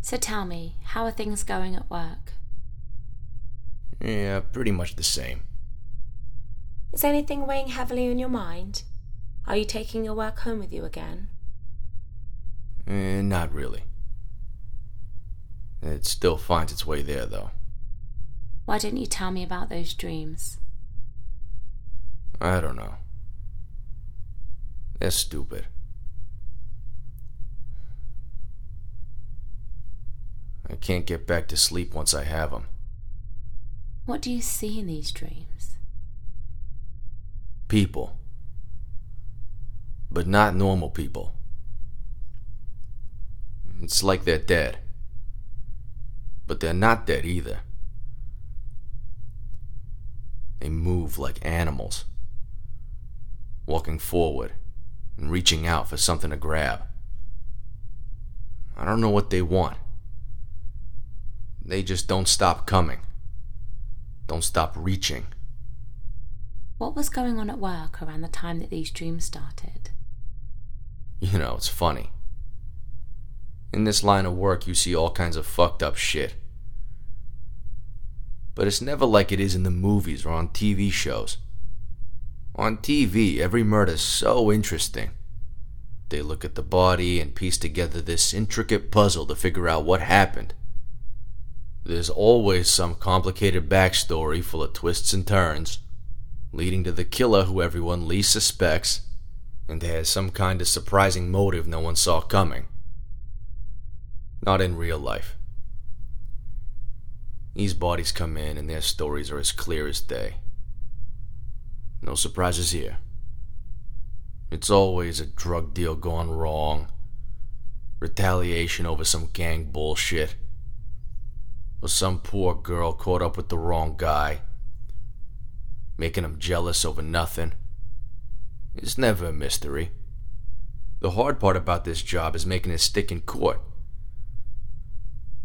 So tell me, how are things going at work? Yeah, pretty much the same. Is anything weighing heavily on your mind? Are you taking your work home with you again? Eh, not really. It still finds its way there, though. Why didn't you tell me about those dreams? I don't know. They're stupid. I can't get back to sleep once I have them. What do you see in these dreams? People. But not normal people. It's like they're dead. But they're not dead either. They move like animals, walking forward and reaching out for something to grab. I don't know what they want. They just don't stop coming, don't stop reaching. What was going on at work around the time that these dreams started? You know, it's funny. In this line of work, you see all kinds of fucked up shit. But it's never like it is in the movies or on TV shows. On TV, every murder's so interesting. They look at the body and piece together this intricate puzzle to figure out what happened. There's always some complicated backstory full of twists and turns, leading to the killer who everyone least suspects, and has some kind of surprising motive no one saw coming. Not in real life. These bodies come in and their stories are as clear as day. No surprises here. It's always a drug deal gone wrong, retaliation over some gang bullshit, or some poor girl caught up with the wrong guy, making him jealous over nothing. It's never a mystery. The hard part about this job is making it stick in court.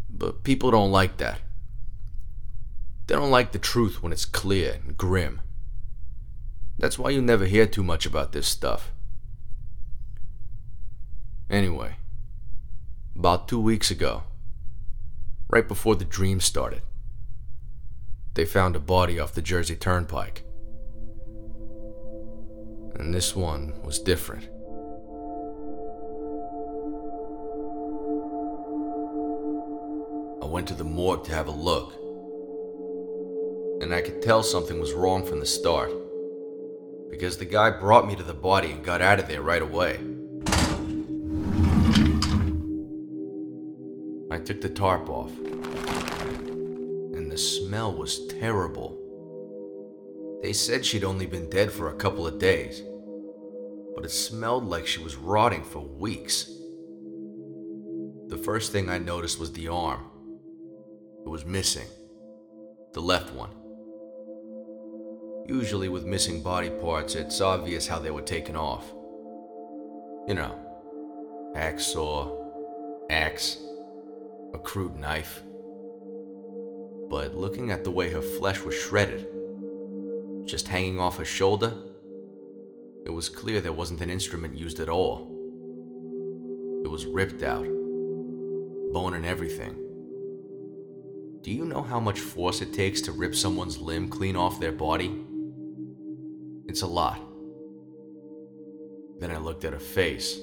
But people don't like that. They don't like the truth when it's clear and grim. That's why you never hear too much about this stuff. Anyway, about two weeks ago, right before the dream started, they found a body off the Jersey Turnpike. And this one was different. I went to the morgue to have a look, and I could tell something was wrong from the start because the guy brought me to the body and got out of there right away. I took the tarp off, and the smell was terrible. They said she'd only been dead for a couple of days, but it smelled like she was rotting for weeks. The first thing I noticed was the arm. It was missing. The left one. Usually, with missing body parts, it's obvious how they were taken off. You know, hacksaw, axe, a crude knife. But looking at the way her flesh was shredded, just hanging off her shoulder, it was clear there wasn't an instrument used at all. It was ripped out, bone and everything. Do you know how much force it takes to rip someone's limb clean off their body? It's a lot. Then I looked at her face,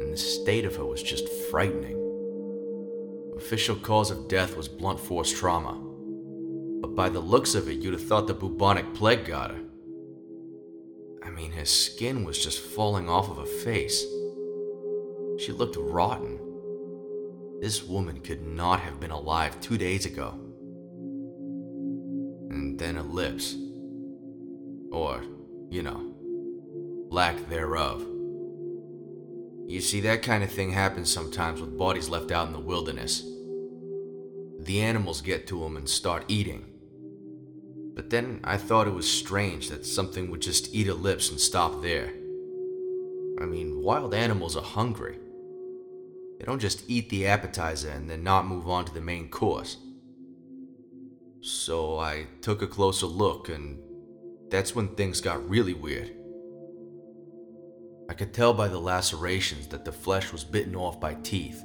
and the state of her was just frightening. Official cause of death was blunt force trauma, but by the looks of it, you'd have thought the bubonic plague got her. I mean, her skin was just falling off of her face. She looked rotten. This woman could not have been alive two days ago. And then her lips or, you know, lack thereof. You see, that kind of thing happens sometimes with bodies left out in the wilderness. The animals get to them and start eating. But then I thought it was strange that something would just eat a lips and stop there. I mean, wild animals are hungry. They don't just eat the appetizer and then not move on to the main course. So I took a closer look and that's when things got really weird. I could tell by the lacerations that the flesh was bitten off by teeth.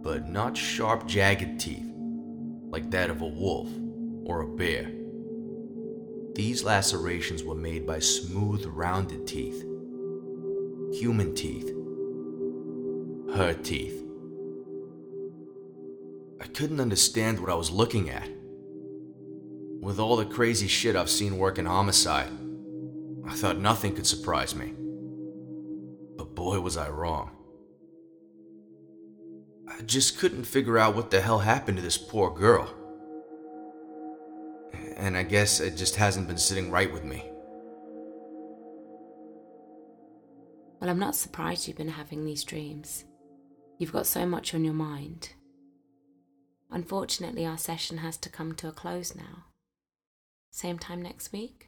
But not sharp, jagged teeth, like that of a wolf or a bear. These lacerations were made by smooth, rounded teeth. Human teeth. Her teeth. I couldn't understand what I was looking at. With all the crazy shit I've seen work in homicide, I thought nothing could surprise me. But boy, was I wrong. I just couldn't figure out what the hell happened to this poor girl. And I guess it just hasn't been sitting right with me. Well, I'm not surprised you've been having these dreams. You've got so much on your mind. Unfortunately, our session has to come to a close now. Same time next week?